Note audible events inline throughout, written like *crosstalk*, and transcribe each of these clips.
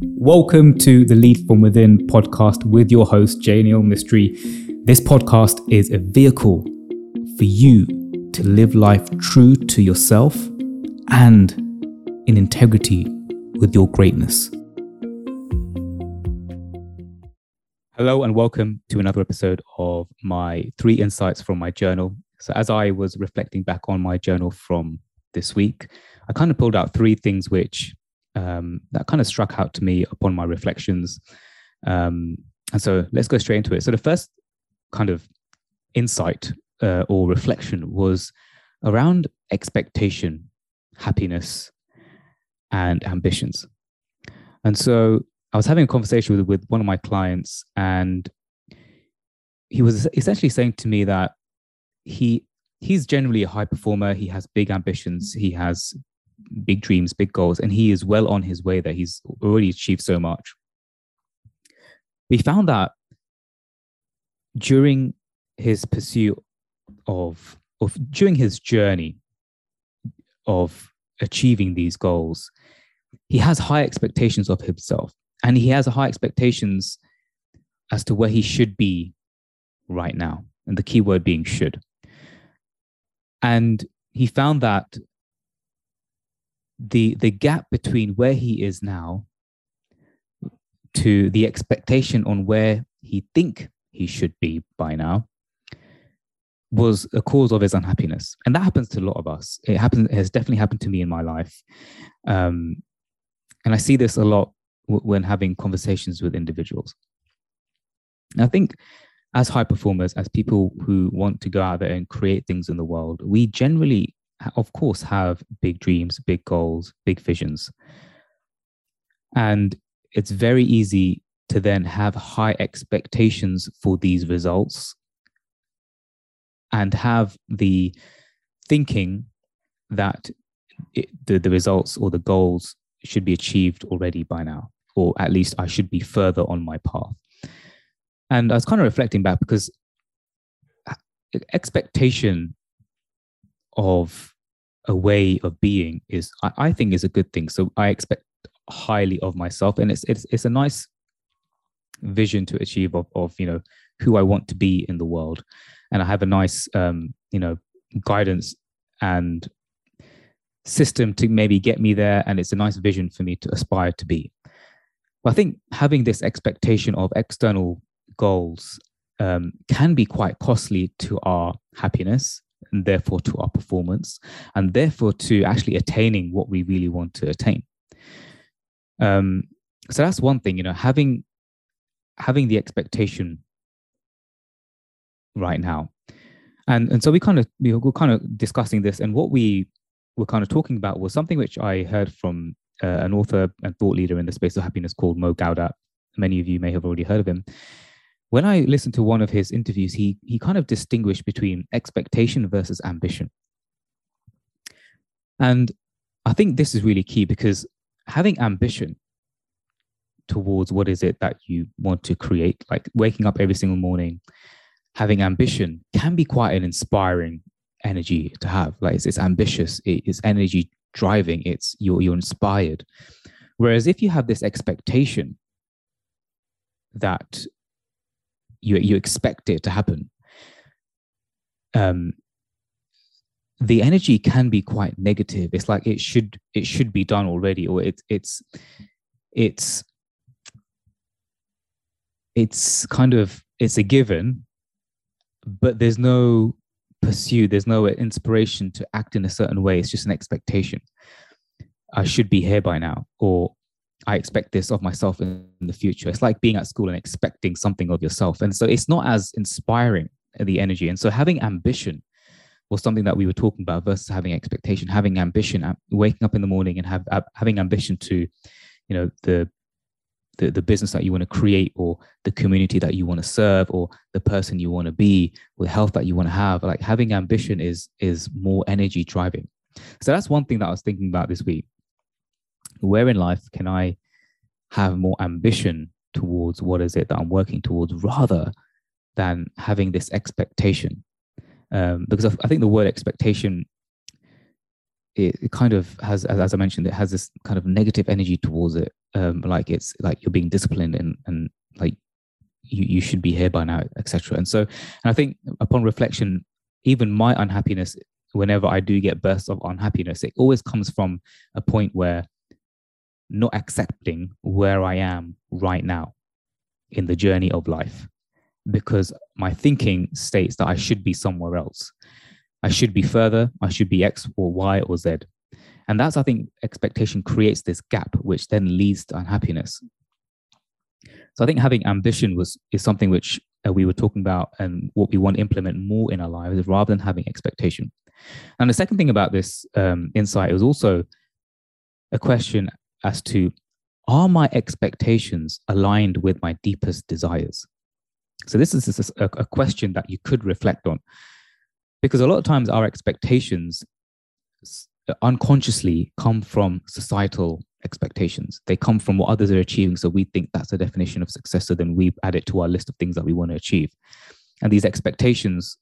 Welcome to the Lead From Within podcast with your host, J. Neil Mistry. This podcast is a vehicle for you to live life true to yourself and in integrity with your greatness. Hello, and welcome to another episode of my three insights from my journal. So, as I was reflecting back on my journal from this week, I kind of pulled out three things which um, that kind of struck out to me upon my reflections. Um, and so let's go straight into it. So the first kind of insight uh, or reflection was around expectation, happiness, and ambitions. And so I was having a conversation with, with one of my clients, and he was essentially saying to me that he he's generally a high performer. He has big ambitions. He has big dreams, big goals, and he is well on his way there. He's already achieved so much. We found that during his pursuit of, of during his journey of achieving these goals, he has high expectations of himself, and he has high expectations as to where he should be right now, and the key word being should. And he found that the the gap between where he is now to the expectation on where he think he should be by now was a cause of his unhappiness. And that happens to a lot of us. It happens it has definitely happened to me in my life. Um, and i see this a lot w- when having conversations with individuals. And i think as high performers as people who want to go out there and create things in the world we generally of course, have big dreams, big goals, big visions. And it's very easy to then have high expectations for these results and have the thinking that it, the, the results or the goals should be achieved already by now, or at least I should be further on my path. And I was kind of reflecting back because uh, expectation of a way of being is I, I think is a good thing. So I expect highly of myself, and it's it's it's a nice vision to achieve of, of you know who I want to be in the world, and I have a nice um, you know guidance and system to maybe get me there, and it's a nice vision for me to aspire to be. But I think having this expectation of external goals um, can be quite costly to our happiness and therefore to our performance, and therefore to actually attaining what we really want to attain. Um, so that's one thing, you know, having having the expectation right now, and and so we kind of we were kind of discussing this, and what we were kind of talking about was something which I heard from uh, an author and thought leader in the space of happiness called Mo Gawdat. Many of you may have already heard of him when I listened to one of his interviews, he he kind of distinguished between expectation versus ambition. And I think this is really key because having ambition towards what is it that you want to create, like waking up every single morning, having ambition can be quite an inspiring energy to have. Like it's, it's ambitious, it is energy driving, it's you're you're inspired. Whereas if you have this expectation that you you expect it to happen. Um the energy can be quite negative. It's like it should it should be done already or it, it's it's it's kind of it's a given but there's no pursuit there's no inspiration to act in a certain way. It's just an expectation. I should be here by now or I expect this of myself in, the future. It's like being at school and expecting something of yourself. And so it's not as inspiring the energy. And so having ambition was something that we were talking about versus having expectation, having ambition, waking up in the morning and have uh, having ambition to, you know, the the, the business that you want to create or the community that you want to serve or the person you want to be or the health that you want to have like having ambition is is more energy driving so that's one thing that i was thinking about this week where in life can I have more ambition towards what is it that I'm working towards rather than having this expectation? Um, because I, think the word expectation it, it kind of has, as, as, I mentioned, it has this kind of negative energy towards it. Um, like it's like you're being disciplined and and like you you should be here by now, etc. And so, and I think upon reflection, even my unhappiness, whenever I do get bursts of unhappiness, it always comes from a point where not accepting where I am right now in the journey of life because my thinking states that I should be somewhere else. I should be further, I should be X or Y or Z. And that's, I think, expectation creates this gap, which then leads to unhappiness. So I think having ambition was is something which uh, we were talking about and what we want to implement more in our lives rather than having expectation. And the second thing about this um, insight is also a question as to are my expectations aligned with my deepest desires? So this is a, a question that you could reflect on because a lot of times our expectations unconsciously come from societal expectations. They come from what others are achieving. So we think that's the definition of success. So then we add it to our list of things that we want to achieve. And these expectations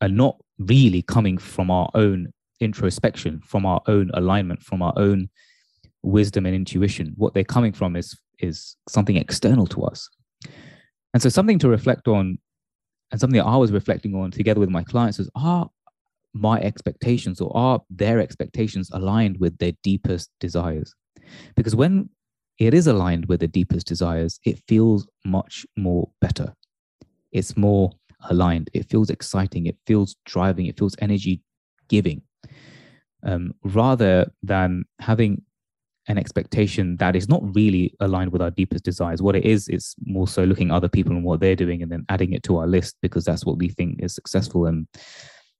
are not really coming from our own introspection, from our own alignment, from our own wisdom and intuition. What they're coming from is, is something external to us. And so something to reflect on, and something I was reflecting on together with my clients is are my expectations or are their expectations aligned with their deepest desires? Because when it is aligned with the deepest desires, it feels much more better. It's more aligned. It feels exciting. It feels driving. It feels energy giving. Um, rather than having an expectation that is not really aligned with our deepest desires. What it is, it's more so looking at other people and what they're doing and then adding it to our list because that's what we think is successful. And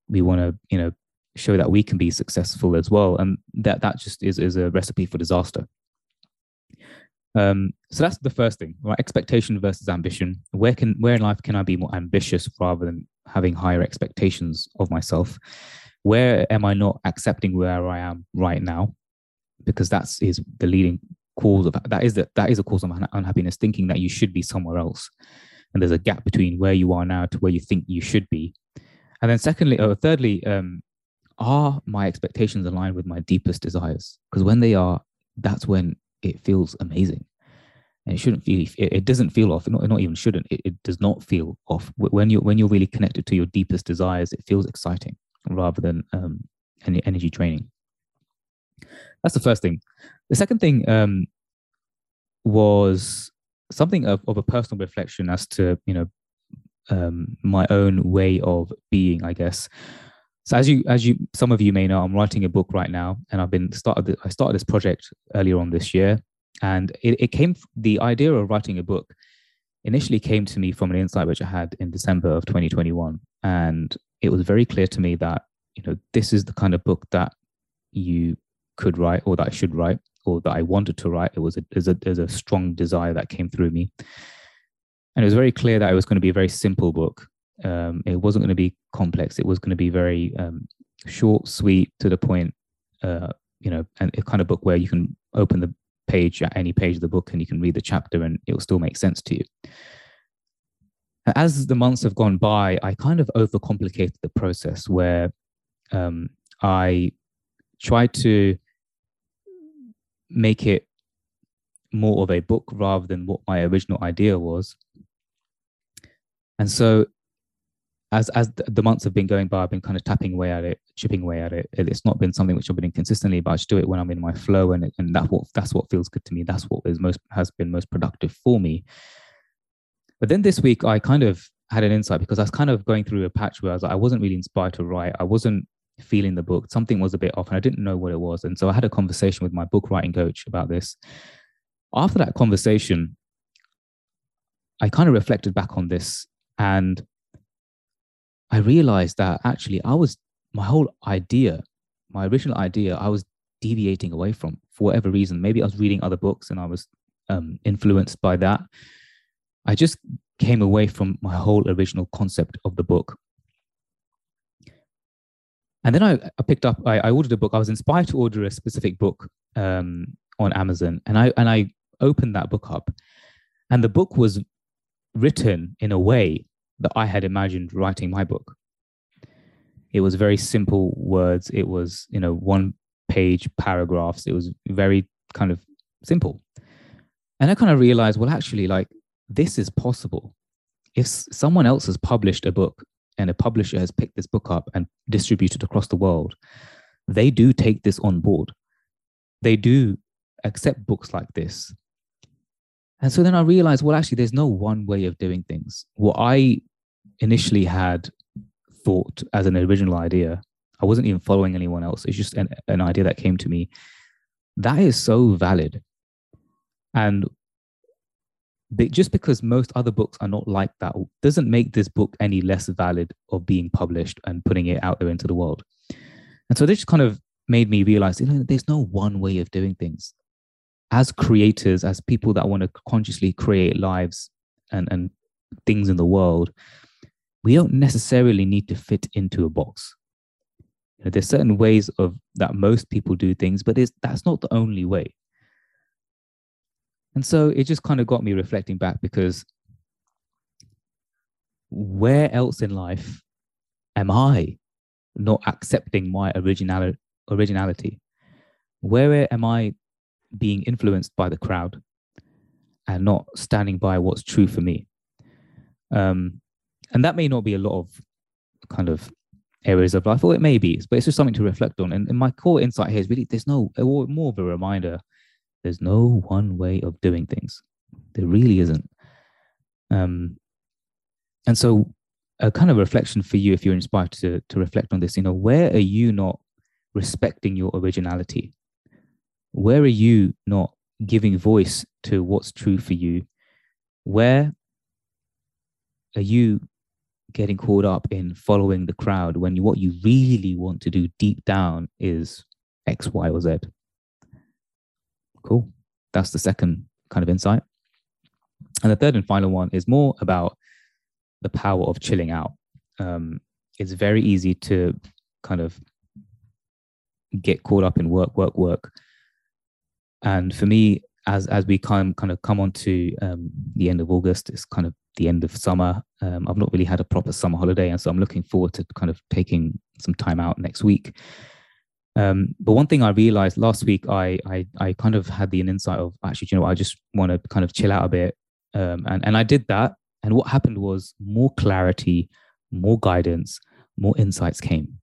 we want to, you know, show that we can be successful as well. And that that just is, is a recipe for disaster. Um, so that's the first thing, right? Expectation versus ambition. Where can where in life can I be more ambitious rather than having higher expectations of myself? Where am I not accepting where I am right now? Because that's is the leading cause of that is that that is a cause of unhappiness thinking that you should be somewhere else. And there's a gap between where you are now to where you think you should be. And then secondly or thirdly um, are my expectations aligned with my deepest desires? Because when they are that's when it feels amazing. And it shouldn't feel it, it doesn't feel off not, not even shouldn't it, it does not feel off. When you're when you're really connected to your deepest desires it feels exciting rather than um, any energy draining that's the first thing. The second thing um, was something of, of a personal reflection as to you know um, my own way of being, I guess. So as you as you some of you may know, I'm writing a book right now, and I've been started. I started this project earlier on this year, and it, it came the idea of writing a book initially came to me from an insight which I had in December of 2021, and it was very clear to me that you know this is the kind of book that you could write or that I should write or that I wanted to write. It was a, there's a, there's a strong desire that came through me. And it was very clear that it was going to be a very simple book. Um, it wasn't going to be complex. It was going to be very um, short, sweet, to the point, uh, you know, and a kind of book where you can open the page at any page of the book and you can read the chapter and it will still make sense to you. As the months have gone by, I kind of overcomplicated the process where um, I tried to make it more of a book rather than what my original idea was. And so as as the months have been going by, I've been kind of tapping away at it, chipping away at it. It's not been something which I've been consistently, but I just do it when I'm in my flow, and and that's what that's what feels good to me. That's what is most has been most productive for me. But then this week, I kind of had an insight because I was kind of going through a patch where I was like, I wasn't really inspired to write. I wasn't feeling the book. Something was a bit off and I didn't know what it was. And so I had a conversation with my book writing coach about this. After that conversation, I kind of reflected back on this and I realized that actually I was, my whole idea, my original idea, I was deviating away from for whatever reason. Maybe I was reading other books and I was um, influenced by that. I just came away from my whole original concept of the book. And then I, I picked up, I, I, ordered a book. I was inspired to order a specific book um, on Amazon. And I, and I opened that book up. And the book was written in a way that I had imagined writing my book. It was very simple words. It was, you know, one page paragraphs. It was very kind of simple. And I kind of realized, well, actually, like this is possible. If someone else has published a book and a publisher has picked this book up and distributed across the world, they do take this on board. They do accept books like this. And so then I realized, well, actually, there's no one way of doing things. What I initially had thought as an original idea, I wasn't even following anyone else. It's just an, an idea that came to me. That is so valid. And just because most other books are not like that doesn't make this book any less valid of being published and putting it out there into the world. And so this kind of made me realize, you know, there's no one way of doing things. As creators, as people that want to consciously create lives and, and things in the world, we don't necessarily need to fit into a box. You know, there's certain ways of that most people do things, but that's not the only way. And so it just kind of got me reflecting back because where else in life am I not accepting my original originality? Where am I being influenced by the crowd and not standing by what's true for me? Um, and that may not be a lot of kind of areas of life, or it may be, but it's just something to reflect on. And, and my core insight here is really there's no or more of a reminder there's no one way of doing things. There really isn't. Um, and so, a kind of reflection for you, if you're inspired to to reflect on this, you know, where are you not respecting your originality? Where are you not giving voice to what's true for you? Where are you getting caught up in following the crowd when you, what you really want to do deep down is X, Y, or Z? Cool. That's the second kind of insight. And the third and final one is more about the power of chilling out. Um, it's very easy to kind of get caught up in work, work, work. And for me, as as we kind kind of come on to um, the end of August, it's kind of the end of summer. Um, I've not really had a proper summer holiday, and so I'm looking forward to kind of taking some time out next week um, but one thing I realized last week, I, I, I kind of had the insight of actually, you know, I just want to kind of chill out a bit, um, and and I did that. And what happened was more clarity, more guidance, more insights came.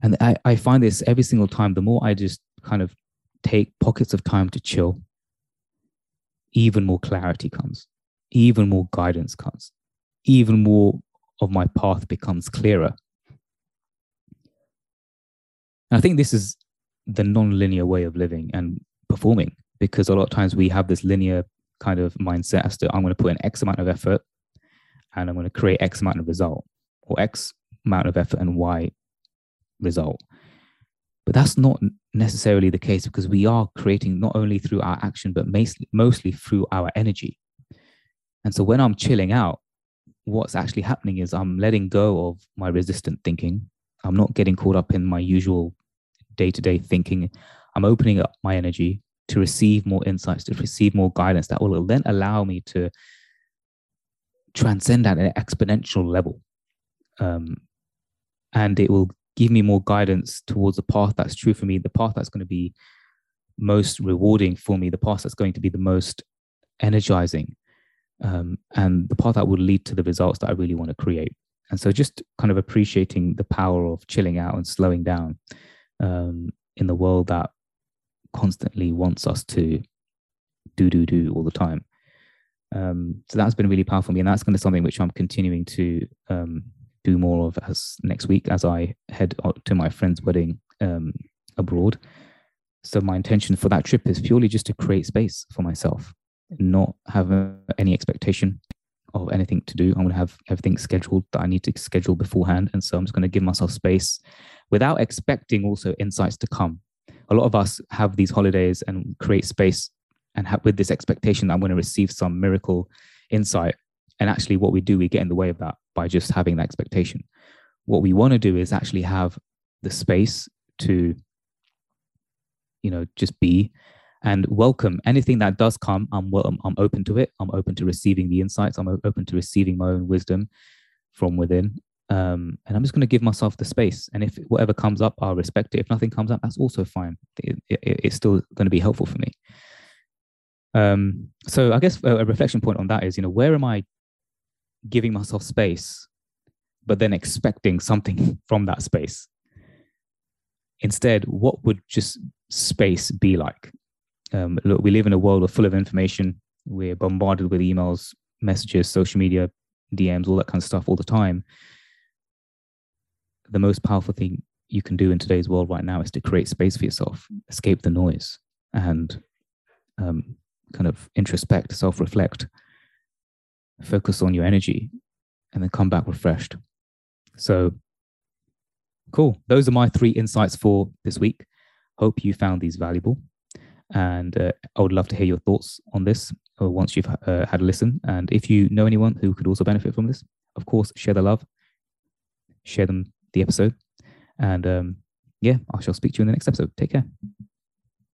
And I, I find this every single time. The more I just kind of take pockets of time to chill, even more clarity comes, even more guidance comes, even more of my path becomes clearer and I think this is the non-linear way of living and performing because a lot of times we have this linear kind of mindset as to I'm going to put in X amount of effort and I'm going to create X amount of result or X amount of effort and Y result. But that's not necessarily the case because we are creating not only through our action, but mostly, mostly through our energy. And so when I'm chilling out, what's actually happening is I'm letting go of my resistant thinking. I'm not getting caught up in my usual day to day thinking. I'm opening up my energy to receive more insights, to receive more guidance that will then allow me to transcend at an exponential level. Um, and it will give me more guidance towards the path that's true for me, the path that's going to be most rewarding for me, the path that's going to be the most energizing, um, and the path that will lead to the results that I really want to create. And so just kind of appreciating the power of chilling out and slowing down um, in the world that constantly wants us to do, do, do all the time. Um, so that's been really powerful for me. And that's kind of something which I'm continuing to um, do more of as next week as I head to my friend's wedding um, abroad. So my intention for that trip is purely just to create space for myself, not have any expectation of anything to do. I'm going to have everything scheduled that I need to schedule beforehand. And so I'm just going to give myself space without expecting also insights to come. A lot of us have these holidays and create space and have, with this expectation that I'm going to receive some miracle insight. And actually, what we do, we get in the way of that by just having that expectation. What we want to do is actually have the space to, you know, just be and welcome anything that does come. I'm I'm, open to it. I'm open to receiving the insights. I'm open to receiving my own wisdom from within. Um, and I'm just going to give myself the space. And if whatever comes up, I'll respect it. If nothing comes up, that's also fine. It, it, it's still going to be helpful for me. Um, so I guess a reflection point on that is, you know, where am I giving myself space, but then expecting something *laughs* from that space? Instead, what would just space be like? Um, look, we live in a world full of information. We're bombarded with emails, messages, social media, DMs, all that kind of stuff all the time. The most powerful thing you can do in today's world right now is to create space for yourself, escape the noise, and um, kind of introspect, self reflect, focus on your energy, and then come back refreshed. So, cool. Those are my three insights for this week. Hope you found these valuable. And uh, I would love to hear your thoughts on this uh, once you've uh, had a listen. And if you know anyone who could also benefit from this, of course, share the love, share them the episode. And um, yeah, I shall speak to you in the next episode. Take care.